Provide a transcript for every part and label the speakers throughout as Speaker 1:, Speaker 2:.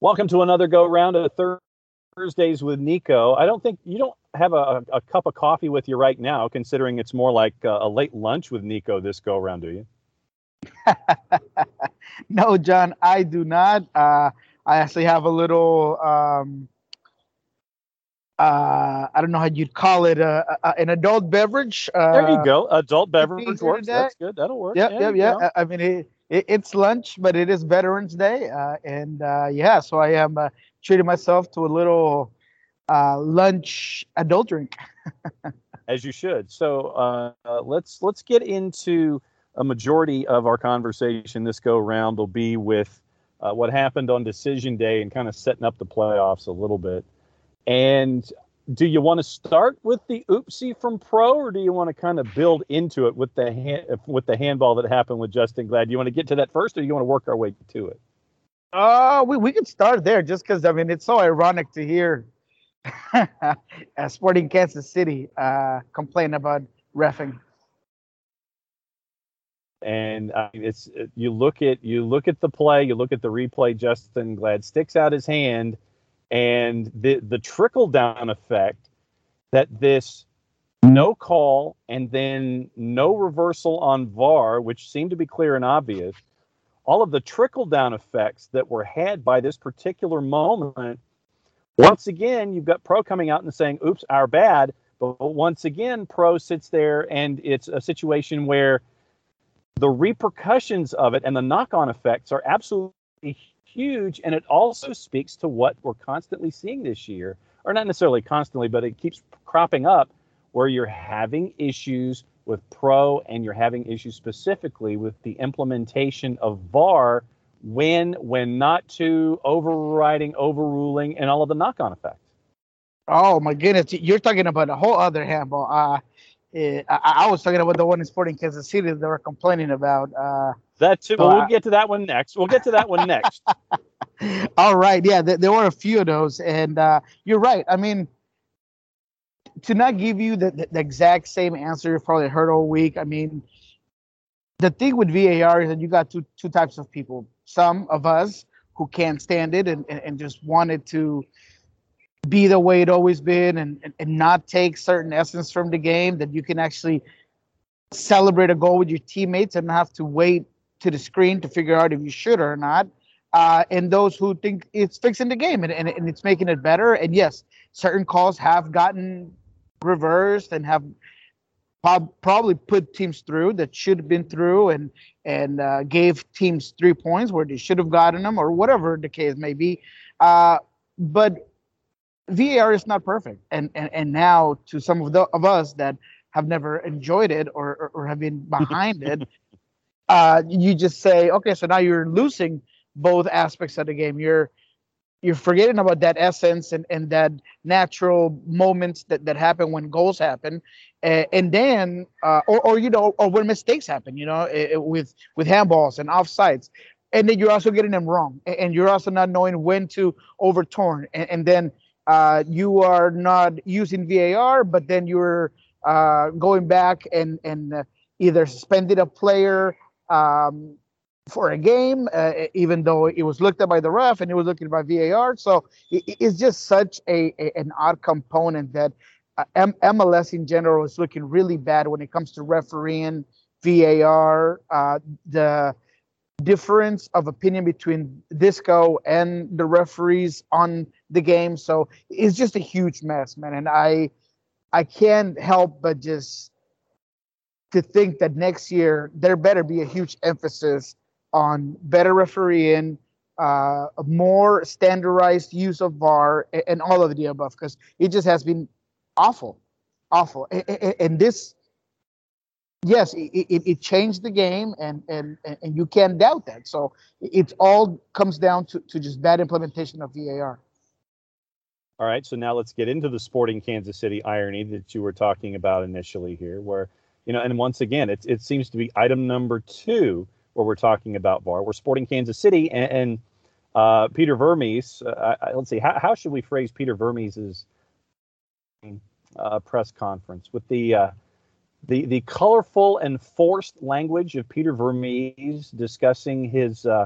Speaker 1: Welcome to another go round of Thursdays with Nico. I don't think you don't have a, a cup of coffee with you right now, considering it's more like a, a late lunch with Nico this go round, do you?
Speaker 2: no, John, I do not. Uh, I actually have a little, um, uh, I don't know how you'd call it, uh, uh an adult beverage.
Speaker 1: there you go. Adult beverage works. That's good. That'll work.
Speaker 2: Yep, yep, yeah. I mean, it, it, it's lunch, but it is Veterans Day, uh, and uh, yeah, so I am uh, treating myself to a little uh, lunch adult drink.
Speaker 1: As you should. So uh, let's let's get into a majority of our conversation this go round will be with uh, what happened on decision day and kind of setting up the playoffs a little bit. And do you want to start with the oopsie from pro, or do you want to kind of build into it with the hand, with the handball that happened with Justin Glad? Do you want to get to that first, or do you want to work our way to it?
Speaker 2: Uh, we we can start there just because I mean it's so ironic to hear Sporting Kansas City uh, complain about refing.
Speaker 1: And uh, it's you look at you look at the play, you look at the replay. Justin Glad sticks out his hand and the the trickle down effect that this no call and then no reversal on VAR, which seemed to be clear and obvious, all of the trickle down effects that were had by this particular moment. Once again, you've got Pro coming out and saying, oops, our bad. But once again, Pro sits there and it's a situation where the repercussions of it and the knock on effects are absolutely huge. And it also speaks to what we're constantly seeing this year, or not necessarily constantly, but it keeps cropping up where you're having issues with pro and you're having issues specifically with the implementation of VAR when, when not to, overriding, overruling, and all of the knock on effects.
Speaker 2: Oh my goodness, you're talking about a whole other handball. Uh, eh, I, I, was talking about the one in Sporting Kansas City that they were complaining about. Uh,
Speaker 1: that too. Well, we'll get to that one next. We'll get to that one next.
Speaker 2: All right. Yeah, there, there, were a few of those, and uh, you're right. I mean, to not give you the, the, the exact same answer you've probably heard all week. I mean, the thing with VAR is that you got two two types of people. Some of us who can't stand it and, and, and just wanted to be the way it always been and, and, and not take certain essence from the game that you can actually celebrate a goal with your teammates and have to wait to the screen to figure out if you should or not. Uh, and those who think it's fixing the game and, and, and it's making it better. And yes, certain calls have gotten reversed and have prob- probably put teams through that should have been through and and uh, gave teams three points where they should have gotten them or whatever the case may be. Uh, but VAR is not perfect, and and, and now to some of the of us that have never enjoyed it or or, or have been behind it, uh, you just say, okay, so now you're losing both aspects of the game. You're you're forgetting about that essence and, and that natural moments that, that happen when goals happen. Uh, and then uh, or, or you know or when mistakes happen you know uh, with with handballs and offsides. And then you're also getting them wrong. And you're also not knowing when to overturn. And, and then uh, you are not using var but then you're uh, going back and and uh, either suspended a player um, for a game, uh, even though it was looked at by the ref and it was looked at by VAR. So it, it's just such a, a, an odd component that uh, M- MLS in general is looking really bad when it comes to refereeing VAR. Uh, the difference of opinion between Disco and the referees on the game. So it's just a huge mess, man. And I I can't help but just to think that next year there better be a huge emphasis on better refereeing, uh, more standardized use of VAR, and, and all of the above, because it just has been awful, awful. And, and this, yes, it, it, it, changed the game, and, and and you can't doubt that. So it all comes down to, to just bad implementation of VAR.
Speaker 1: All right, so now let's get into the sporting Kansas City irony that you were talking about initially here, where you know, and once again, it it seems to be item number two where we're talking about VAR. We're sporting Kansas City, and, and uh, Peter Vermes. Uh, let's see, how, how should we phrase Peter Vermes's uh, press conference with the uh, the the colorful and forced language of Peter Vermes discussing his uh,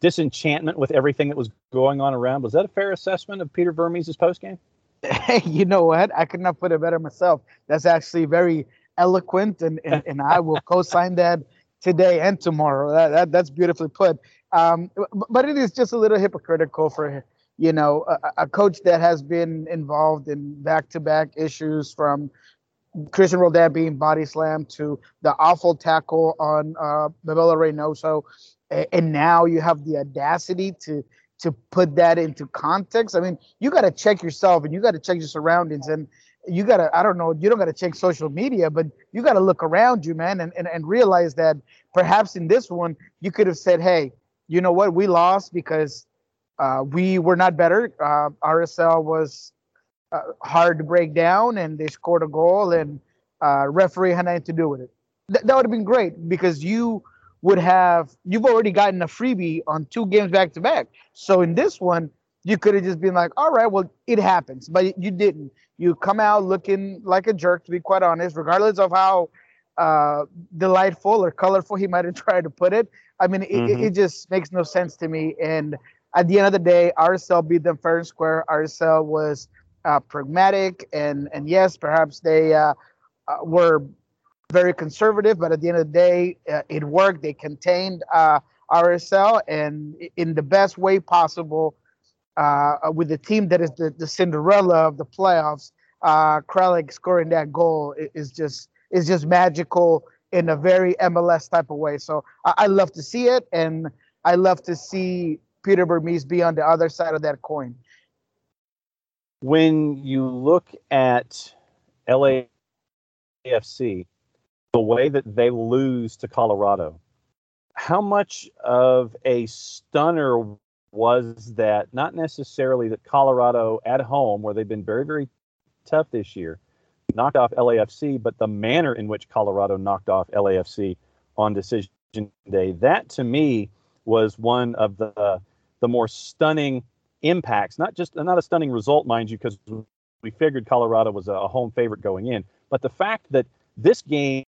Speaker 1: disenchantment with everything that was going on around. Was that a fair assessment of Peter Vermes' postgame?
Speaker 2: Hey, you know what? I could not put it better myself. That's actually very eloquent, and, and, and I will co-sign that today and tomorrow. That, that that's beautifully put. Um, but it is just a little hypocritical for you know a, a coach that has been involved in back-to-back issues from Cristian Roldan being body slammed to the awful tackle on uh, Bebelo Reynoso, and now you have the audacity to to put that into context. I mean, you got to check yourself and you got to check your surroundings and you got to, I don't know, you don't got to check social media, but you got to look around you, man, and, and, and realize that perhaps in this one, you could have said, hey, you know what, we lost because uh, we were not better. Uh, RSL was uh, hard to break down and they scored a goal and uh, referee had nothing to do with it. Th- that would have been great because you would have, you've already gotten a freebie on two games back to back. So in this one, you could have just been like, all right, well, it happens, but you didn't. You come out looking like a jerk, to be quite honest, regardless of how uh, delightful or colorful he might have tried to put it. I mean, it, mm-hmm. it, just makes no sense to me. And at the end of the day, RSL beat them fair and square. RSL was uh, pragmatic, and and yes, perhaps they uh, uh were very conservative, but at the end of the day, uh, it worked. They contained uh, RSL, and in the best way possible uh, with the team that is the, the Cinderella of the playoffs, uh, Kreilach scoring that goal is just is just magical in a very MLS type of way. So I, I love to see it, and I love to see Peter Vermes be on the other side of that coin.
Speaker 1: When you look at LAFC, the way that they lose to Colorado, how much of a stunner was that not necessarily that Colorado at home, where they've been very, very tough this year, knocked off LAFC, but the manner in which Colorado knocked off LAFC on decision day. That to me was one of the the more stunning impacts. Not just not a stunning result, mind you, because we figured Colorado was a home favorite going in, but the fact that this game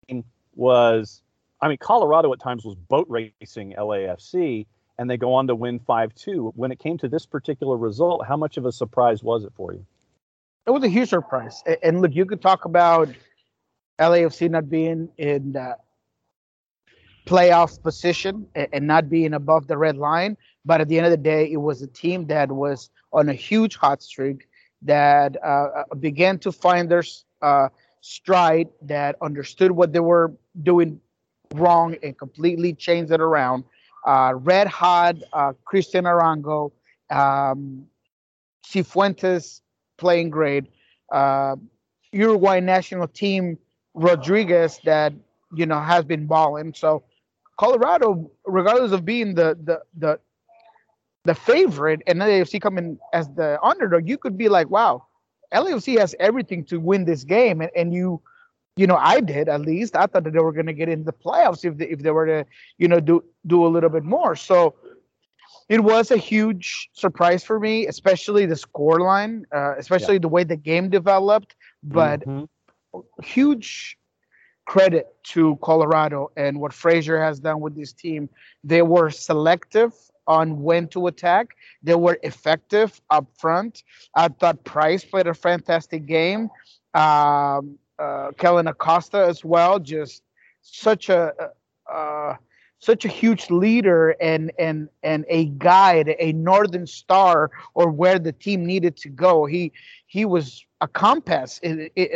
Speaker 1: was, I mean, Colorado at times was boat racing LAFC, and they go on to win 5-2. When it came to this particular result, how much of a surprise was it for you?
Speaker 2: It was a huge surprise. And look, you could talk about LAFC not being in the playoff position and not being above the red line, but at the end of the day, it was a team that was on a huge hot streak that uh, uh began to find their uh, stride, that understood what they were doing wrong and completely changed it around uh, Red Hot, uh, Cristian Arango, um, Cifuentes playing great, uh, Uruguay national team Rodriguez that you know has been balling. So Colorado, regardless of being the the the the favorite and LAFC coming as the underdog, you could be like, wow, LAFC has everything to win this game, and, and you you know, I did at least. I thought that they were going to get in the playoffs if they, if they were to, you know, do do a little bit more. So it was a huge surprise for me, especially the score line, uh, especially yeah. the way the game developed. But mm-hmm. huge credit to Colorado and what Fraser has done with this team. They were selective on when to attack. They were effective up front. I thought Price played a fantastic game. Um, uh, Kellyn Acosta as well. Just such a, uh, such a huge leader and and and a guide, a northern star, or where the team needed to go. He he was a compass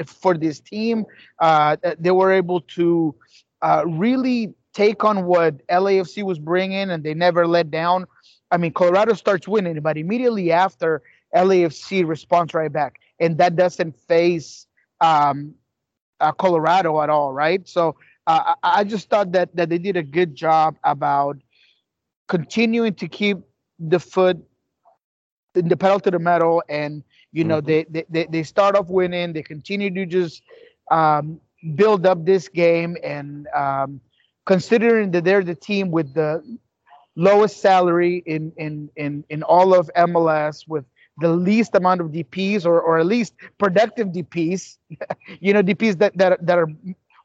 Speaker 2: for this team. Uh, they were able to uh, really take on what LAFC was bringing, and they never let down. I mean, Colorado starts winning, but immediately after, LAFC responds right back, and that doesn't face um, uh, Colorado at all, right? So uh, I just thought that that they did a good job about continuing to keep the foot in the pedal to the metal, and you know mm-hmm. they, they they start off winning, they continue to just um, build up this game, and um, considering that they're the team with the lowest salary in in in in all of MLS with the least amount of DPS or, or at least productive DPS, you know, DPS that, that, that are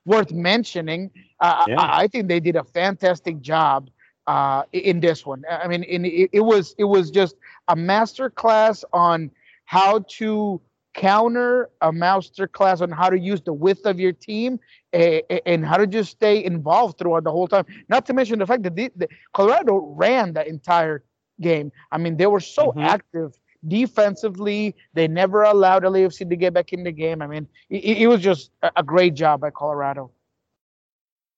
Speaker 2: worth mentioning. Uh, yeah. I, I, think they did a fantastic job uh, in this one. I mean, in, it, it was it was just a master class on how to counter a master class on how to use the width of your team and, and how to just stay involved throughout the whole time. Not to mention the fact that the, the Colorado ran the entire game. I mean, they were so mm-hmm. active defensively. They never allowed LAFC to get back in the game. I mean, it, it was just a great job by Colorado.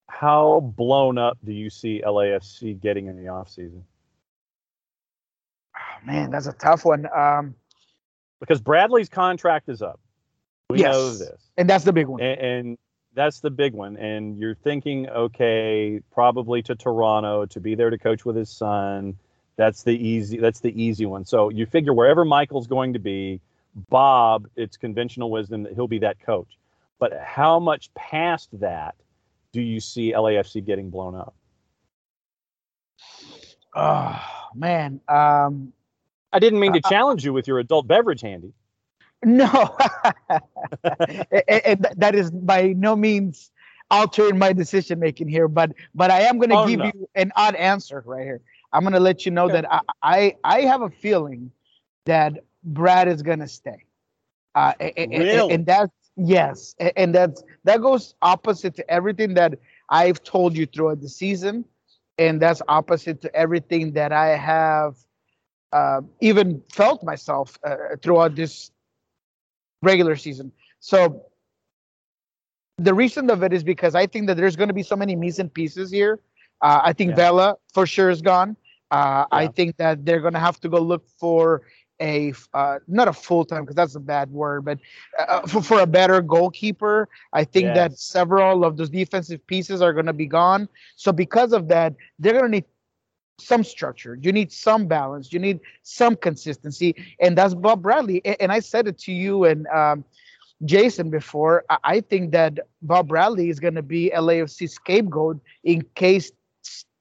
Speaker 1: How blown up do you see LAFC getting in the offseason?
Speaker 2: Oh, man, that's a tough one. Um,
Speaker 1: because Bradley's contract is up. We yes, know this.
Speaker 2: And that's the big one.
Speaker 1: And, and that's the big one. And you're thinking, okay, probably to Toronto to be there to coach with his son that's the easy. That's the easy one. So you figure wherever Michael's going to be, Bob, it's conventional wisdom that he'll be that coach. But how much past that do you see LAFC getting blown up?
Speaker 2: Oh man, um,
Speaker 1: I didn't mean to uh, challenge you with your adult beverage handy.
Speaker 2: No, and that is by no means altering my decision making here, but but I am going to oh, give no. you an odd answer right here. I'm gonna let you know that I, I, I have a feeling that Brad is gonna stay. Uh, and, really? and that's yes, and that's that goes opposite to everything that I've told you throughout the season, and that's opposite to everything that I have uh, even felt myself uh, throughout this regular season. So the reason of it is because I think that there's going to be so many missing pieces here uh, I think yeah. Vela for sure is gone. Uh, yeah. I think that they're going to have to go look for a uh, not a full time because that's a bad word, but uh, uh, for, for a better goalkeeper. I think yes. that several of those defensive pieces are going to be gone. So because of that, they're going to need some structure. You need some balance. You need some consistency, and that's Bob Bradley. And I said it to you and um, Jason before. I think that Bob Bradley is going to be LAFC scapegoat in case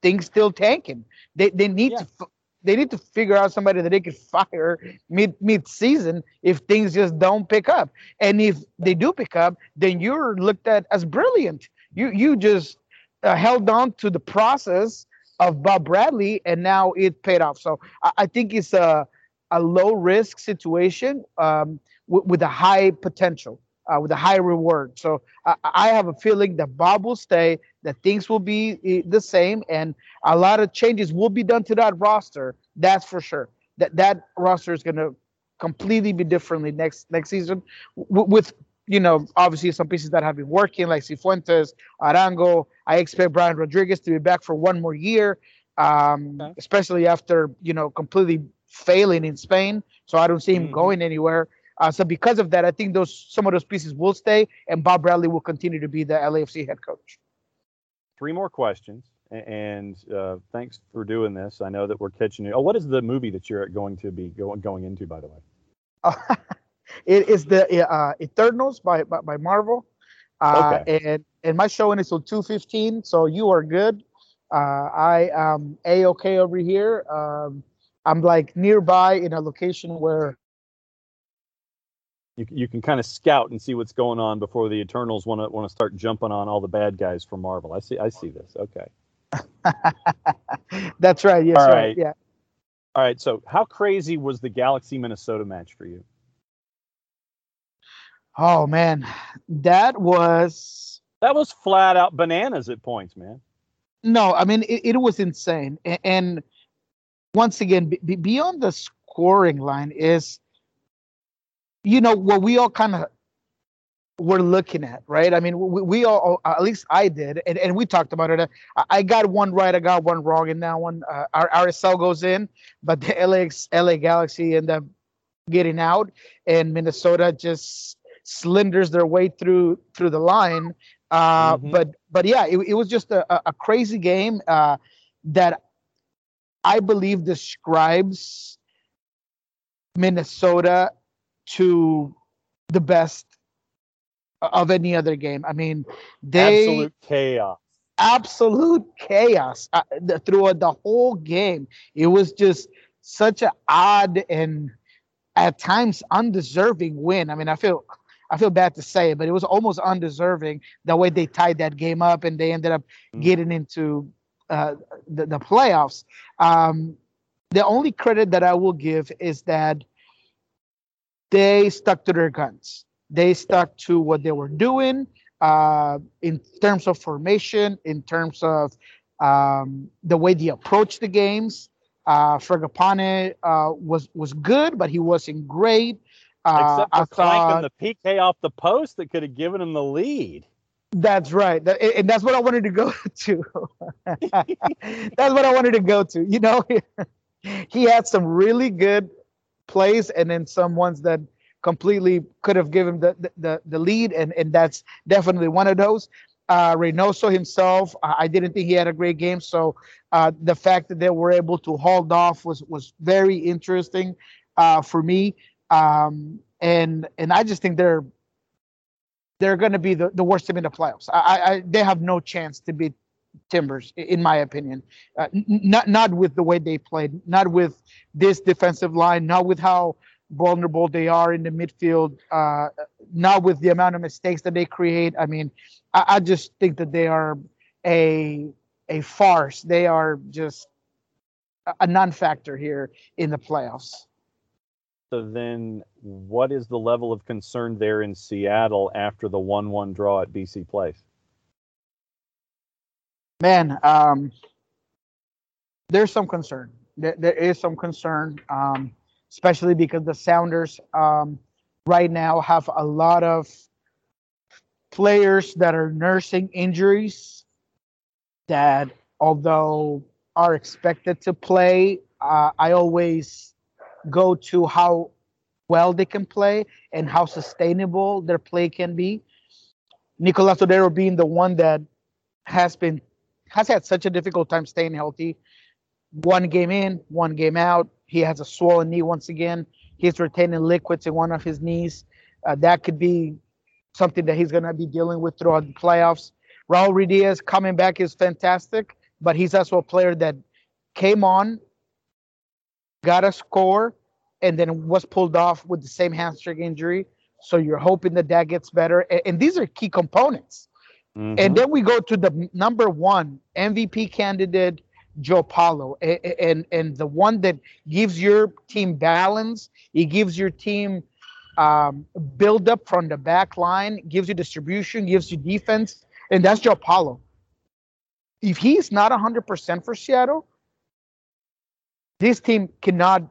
Speaker 2: things still tanking. They they need yeah. to they need to figure out somebody that they could fire mid mid season if things just don't pick up. And if they do pick up, then you're looked at as brilliant. You you just uh, held on to the process of Bob Bradley, and now it paid off. So I, I think it's a a low risk situation um, w- with a high potential uh, with a high reward. So I, I, have a feeling that Bob will stay, that things will be eh, the same, and a lot of changes will be done to that roster. That's for sure. That that roster is going to completely be differently next next season, w- with you know obviously some pieces that have been working like Cifuentes, Arango. I expect Brian Rodriguez to be back for one more year, um, okay. especially after you know completely failing in Spain. So I don't see him mm-hmm. going anywhere. Uh, so because of that, I think those some of those pieces will stay, and Bob Bradley will continue to be the LAFC head coach.
Speaker 1: Three more questions, and uh, thanks for doing this. I know that we're catching you. Oh, what is the movie that you're going to be going going into, by the way?
Speaker 2: it is the uh, Eternals by, by, by Marvel, uh, okay. and and my showing is till two fifteen, so you are good. Uh, I am a okay over here. Um, I'm like nearby in a location where
Speaker 1: you, you can kind of scout and see what's going on before the Eternals want to want to start jumping on all the bad guys from Marvel. I see I see this. Okay.
Speaker 2: That's right. Yes. All right. right. Yeah.
Speaker 1: All right. So, how crazy was the Galaxy Minnesota match for you?
Speaker 2: Oh man, that was
Speaker 1: that was flat out bananas at points, man.
Speaker 2: No, I mean it, it was insane, and, and once again, b- beyond the scoring line is, you know, what we all kind of were looking at, right? I mean, we, we all, at least I did, and, and we talked about it. I, I got one right, I got one wrong in that one. Uh, our RSL goes in, but the LA, LA Galaxy end up getting out, and Minnesota just slinders their way through through the line. Uh, mm-hmm. But but yeah, it, it was just a, a crazy game uh, that I believe describes Minnesota to the best of any other game. I mean, they
Speaker 1: absolute chaos.
Speaker 2: Absolute chaos uh, the, throughout the whole game. It was just such an odd and at times undeserving win. I mean, I feel I feel bad to say it, but it was almost undeserving the way they tied that game up and they ended up mm. getting into uh, the, the playoffs. Um, the only credit that I will give is that they stuck to their guns. They stuck to what they were doing uh, in terms of formation, in terms of um, the way they approached the games. Uh, Fragapane uh, was was good, but he wasn't great.
Speaker 1: Uh, Except for clanking the PK off the post that could have given him the lead.
Speaker 2: That's right, that, and that's what I wanted to go to. that's what I wanted to go to. You know, he had some really good plays, and then some ones that completely could have given the, the the lead, and and that's definitely one of those. Uh, Reynoso himself, I didn't think he had a great game. So uh, the fact that they were able to hold off was was very interesting uh, for me. Um, and and I just think they're they're going to be the, the worst team in the playoffs. I, I they have no chance to beat Timbers, in my opinion. Uh, not not with the way they played, not with this defensive line, not with how vulnerable they are in the midfield, uh, not with the amount of mistakes that they create. I mean, I, I just think that they are a a farce. They are just a non-factor here in the playoffs.
Speaker 1: So then, what is the level of concern there in Seattle after the one-one draw at BC Place?
Speaker 2: Man, um, there's some concern. There, there is some concern, um, especially because the Sounders um, right now have a lot of players that are nursing injuries that, although are expected to play, uh, I always go to how well they can play and how sustainable their play can be. Nicolas Lodeiro being the one that has been has had such a difficult time staying healthy. One game in, one game out. He has a swollen knee once again. He's retaining liquids in one of his knees. Uh, that could be something that he's going to be dealing with throughout the playoffs. Raul Ruidíaz coming back is fantastic, but he's also a player that came on got a score, and then was pulled off with the same hamstring injury. So you're hoping that that gets better. And, and these are key components. Mm-hmm. And then we go to the number one MVP candidate, João Paulo, and, and and the one that gives your team balance. He gives your team um, build up from the back line, gives you distribution, gives you defense, and that's João Paulo. If he's not 100% for Seattle, this team cannot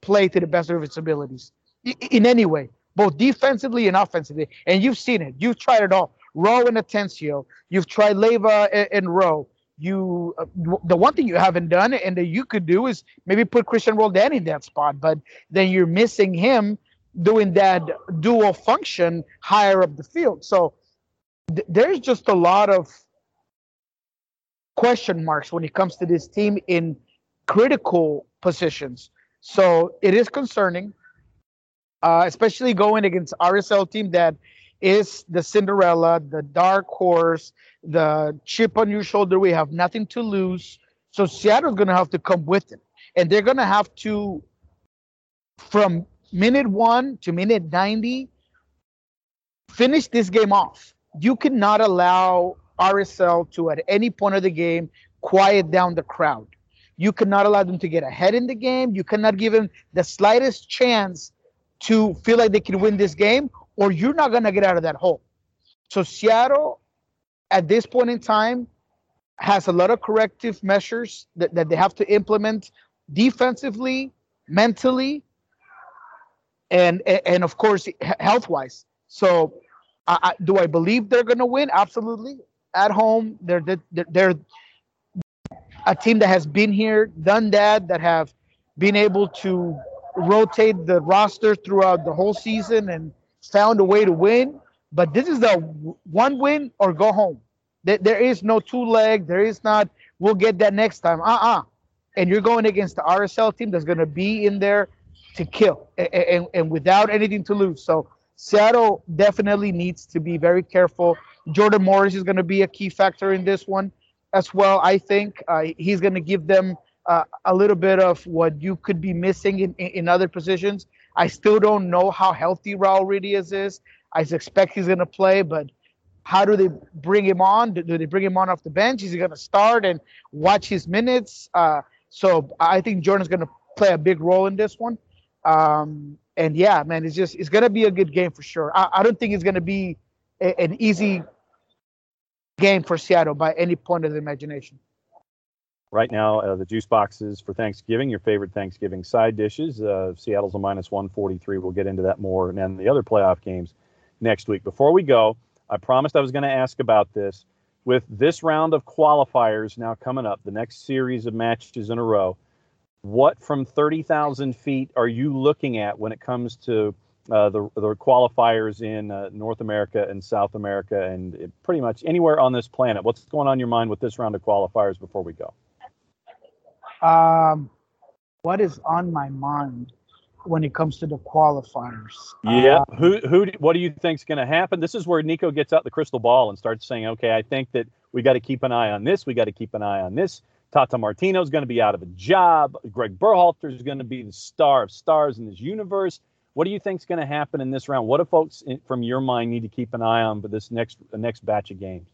Speaker 2: play to the best of its abilities in any way, both defensively and offensively. And you've seen it. You've tried it all. Rowe and Atencio. You've tried Leyva and, and. You uh, the one thing you haven't done and that you could do is maybe put Cristian Roldan in that spot, but then you're missing him doing that dual function higher up the field. So th- there's just a lot of question marks when it comes to this team in critical positions. So it is concerning, uh, especially going against RSL team that is the Cinderella, the dark horse, the chip on your shoulder. We have nothing to lose. So Seattle's going to have to come with it. And they're going to have to, from minute one to minute 90, finish this game off. You cannot allow RSL to, at any point of the game, quiet down the crowd. You cannot allow them to get ahead in the game. You cannot give them the slightest chance to feel like they can win this game, or you're not going to get out of that hole. So, Seattle, at this point in time, has a lot of corrective measures that, that they have to implement defensively, mentally, and and of course health wise. So, I, I, do I believe they're going to win? Absolutely. At home, they're, they're they're a team that has been here, done that, that have been able to rotate the roster throughout the whole season and found a way to win. But this is the one win or go home. There is no two leg. There is not. We'll get that next time. Uh uh And you're going against the RSL team that's going to be in there to kill and, and, and without anything to lose. So Seattle definitely needs to be very careful. Jordan Morris is going to be a key factor in this one as well. I think uh, he's going to give them uh, a little bit of what you could be missing in, in other positions. I still don't know how healthy Raul Ruidiaz is. I expect he's going to play, but how do they bring him on? Do, do they bring him on off the bench? Is he going to start and watch his minutes? Uh, so I think Jordan's going to play a big role in this one. Um, and yeah, man, it's just it's going to be a good game for sure. I, I don't think it's going to be a, an easy game for Seattle by any point of the imagination.
Speaker 1: Right now, uh, the juice boxes for Thanksgiving, your favorite Thanksgiving side dishes. Uh, Seattle's a minus 143. We'll get into that more and then the other playoff games next week. Before we go, I promised I was going to ask about this. With this round of qualifiers now coming up, the next series of matches in a row, what from 30,000 feet are you looking at when it comes to uh, the, the qualifiers in uh, North America and South America and pretty much anywhere on this planet? What's going on your mind with this round of qualifiers before we go?
Speaker 2: Um, what is on my mind? when it comes to the qualifiers.
Speaker 1: Yeah. Uh, who who what do you think is going to happen? This is where Nico gets out the crystal ball and starts saying, "Okay, I think that we got to keep an eye on this. We got to keep an eye on this. Tata Martino's going to be out of a job. Greg Berhalter is going to be the star of stars in this universe. What do you think is going to happen in this round? What do folks in, from your mind need to keep an eye on for this next the next batch of games?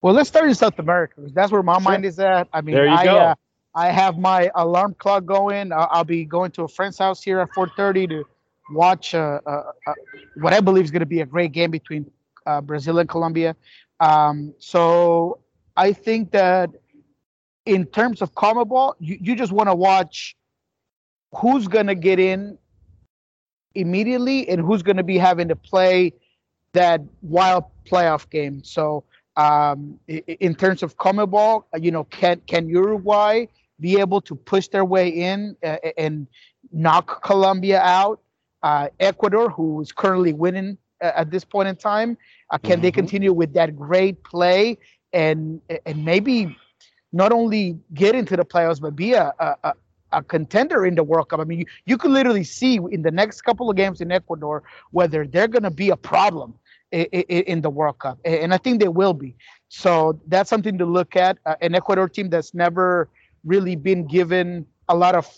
Speaker 2: Well, let's start in South America. That's where my sure. mind is at. I mean,
Speaker 1: there you
Speaker 2: I,
Speaker 1: go. Uh,
Speaker 2: I have my alarm clock going. I'll be going to a friend's house here at 4:30 to watch uh, uh, uh, what I believe is going to be a great game between uh, Brazil and Colombia. Um, so I think that in terms of CONMEBOL, you, you just want to watch who's going to get in immediately and who's going to be having to play that wild playoff game. So um, in terms of CONMEBOL, you know, can can Uruguay be able to push their way in uh, and knock Colombia out. Uh, Ecuador, who is currently winning uh, at this point in time, uh, can mm-hmm. they continue with that great play and and maybe not only get into the playoffs but be a, a, a contender in the World Cup? I mean, you, you could literally see in the next couple of games in Ecuador whether they're going to be a problem in, in, the World Cup, and I think they will be. So that's something to look at. Uh, an Ecuador team that's never really been given a lot of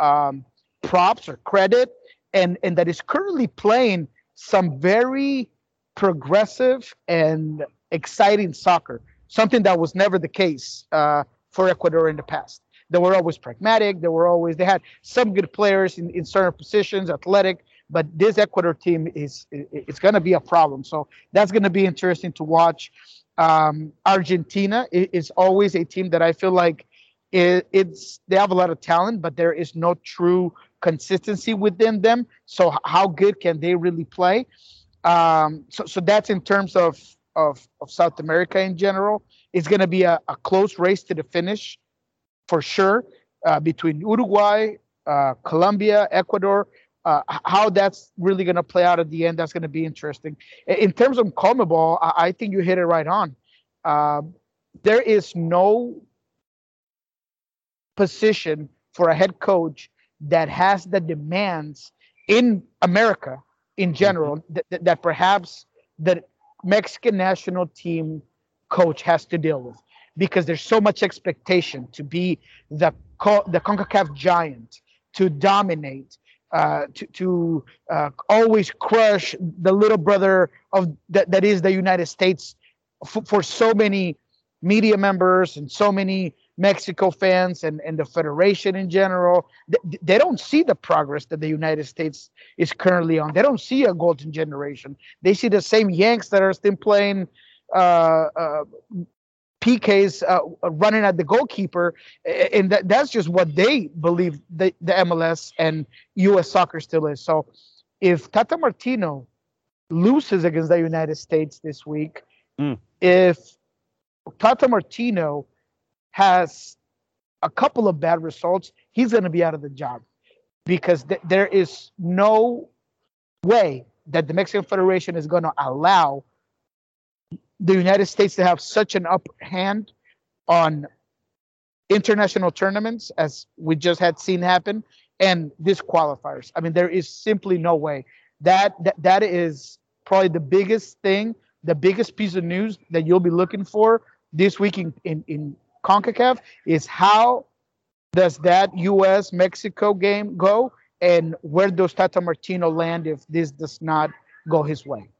Speaker 2: um, props or credit, and and that is currently playing some very progressive and exciting soccer. Something that was never the case uh, for Ecuador in the past. They were always pragmatic. They were always they had some good players in, in certain positions, athletic. But this Ecuador team is it's going to be a problem. So that's going to be interesting to watch. Um, Argentina is always a team that I feel like it, it's they have a lot of talent, but there is no true consistency within them. So how good can they really play? Um, so so that's in terms of of, of South America in general. It's going to be a, a close race to the finish, for sure, uh, between Uruguay, uh, Colombia, Ecuador. Uh, how that's really going to play out at the end, that's going to be interesting. In terms of CONMEBOL, I, I think you hit it right on. Uh, there is no position for a head coach that has the demands in America in mm-hmm. general mm-hmm. that, that perhaps the Mexican national team coach has to deal with because there's so much expectation to be the the CONCACAF giant, to dominate, uh, to to uh, always crush the little brother of that, that is the United States f- for so many media members and so many Mexico fans and, and the federation in general, they, they don't see the progress that the United States is currently on. They don't see a golden generation. They see the same Yanks that are still playing uh, uh, PKs uh, running at the goalkeeper, and that, that's just what they believe the, the MLS and U.S. soccer still is. So, if Tata Martino loses against the United States this week, mm. if Tata Martino has a couple of bad results, he's going to be out of the job because th- there is no way that the Mexican Federation is going to allow the United States to have such an upper hand on international tournaments as we just had seen happen and disqualifiers. I mean, there is simply no way. That that, that is probably the biggest thing, the biggest piece of news that you'll be looking for this week in, in, in CONCACAF is how does that US Mexico game go and where does Tata Martino land if this does not go his way?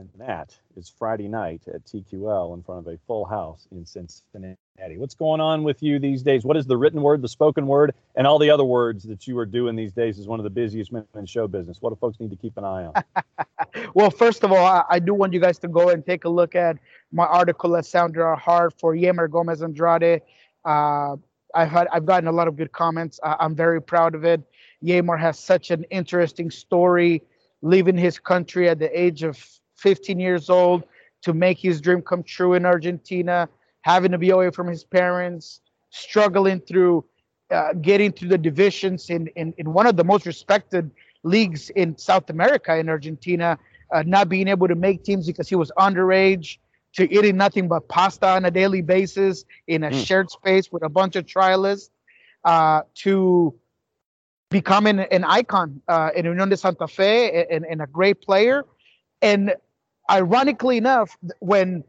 Speaker 1: And that is Friday night at TQL in front of a full house in Cincinnati. What's going on with you these days? What is the written word, the spoken word, and all the other words that you are doing these days is one of the busiest men in show business. What do folks need to keep an eye on?
Speaker 2: well, first of all, I, I, do want you guys to go and take a look at my article at Sounder Heart for Yeimar Gomez Andrade. Uh, I've had I've gotten a lot of good comments. Uh, I'm very proud of it. Yeimar has such an interesting story, leaving his country at the age of 15 years old to make his dream come true in Argentina, having to be away from his parents, struggling through uh, getting to the divisions in, in, in one of the most respected leagues in South America in Argentina, uh, not being able to make teams because he was underage, to eating nothing but pasta on a daily basis in a mm. shared space with a bunch of trialists, uh, to becoming an icon uh, in Unión de Santa Fe and, and a great player. And ironically enough, when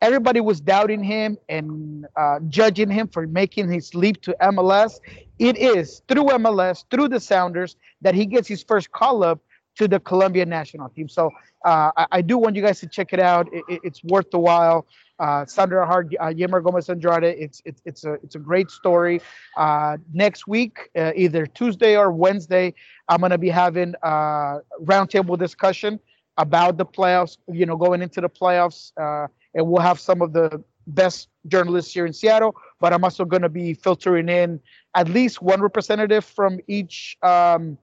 Speaker 2: everybody was doubting him and uh, judging him for making his leap to MLS, it is through MLS, through the Sounders, that he gets his first call up to the Colombian national team. So uh, I, I, do want you guys to check it out. It, it, it's worth the while. Uh, Sounder Heart, uh, Yeimar Gomez Andrade. It's it's it's a it's a great story. Uh, next week, uh, either Tuesday or Wednesday, I'm gonna be having a roundtable discussion about the playoffs, you know, going into the playoffs. Uh, and we'll have some of the best journalists here in Seattle, but I'm also going to be filtering in at least one representative from each um,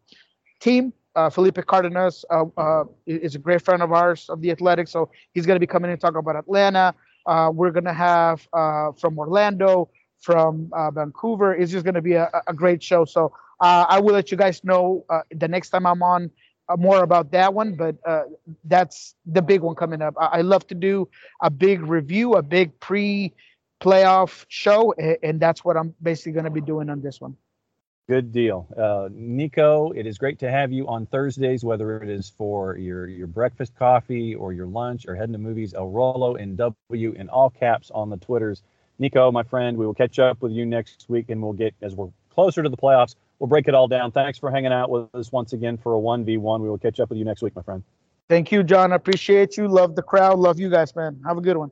Speaker 2: team. Uh, Felipe Cardenas uh, uh, is a great friend of ours of the Athletics, so he's going to be coming in and talking about Atlanta. Uh, we're going to have uh, from Orlando, from uh, Vancouver. It's just going to be a, a, great show. So I will let you guys know the next time I'm on more about that one, but uh, that's the big one coming up. I, I, love to do a big review, a big pre-playoff show, and, and that's what I'm basically going to be doing on this one.
Speaker 1: Good deal, uh, Nico. It is great to have you on Thursdays, whether it is for your your breakfast coffee or your lunch or heading to movies. El Rolo in W in all caps on the Twitters. Nico, my friend, we will catch up with you next week, and we'll get as we're closer to the playoffs we'll break it all down. Thanks for hanging out with us once again for a 1v1. We will catch up with you next week, my friend.
Speaker 2: Thank you, John. I appreciate you. Love the crowd. Love you guys, man. Have a good one.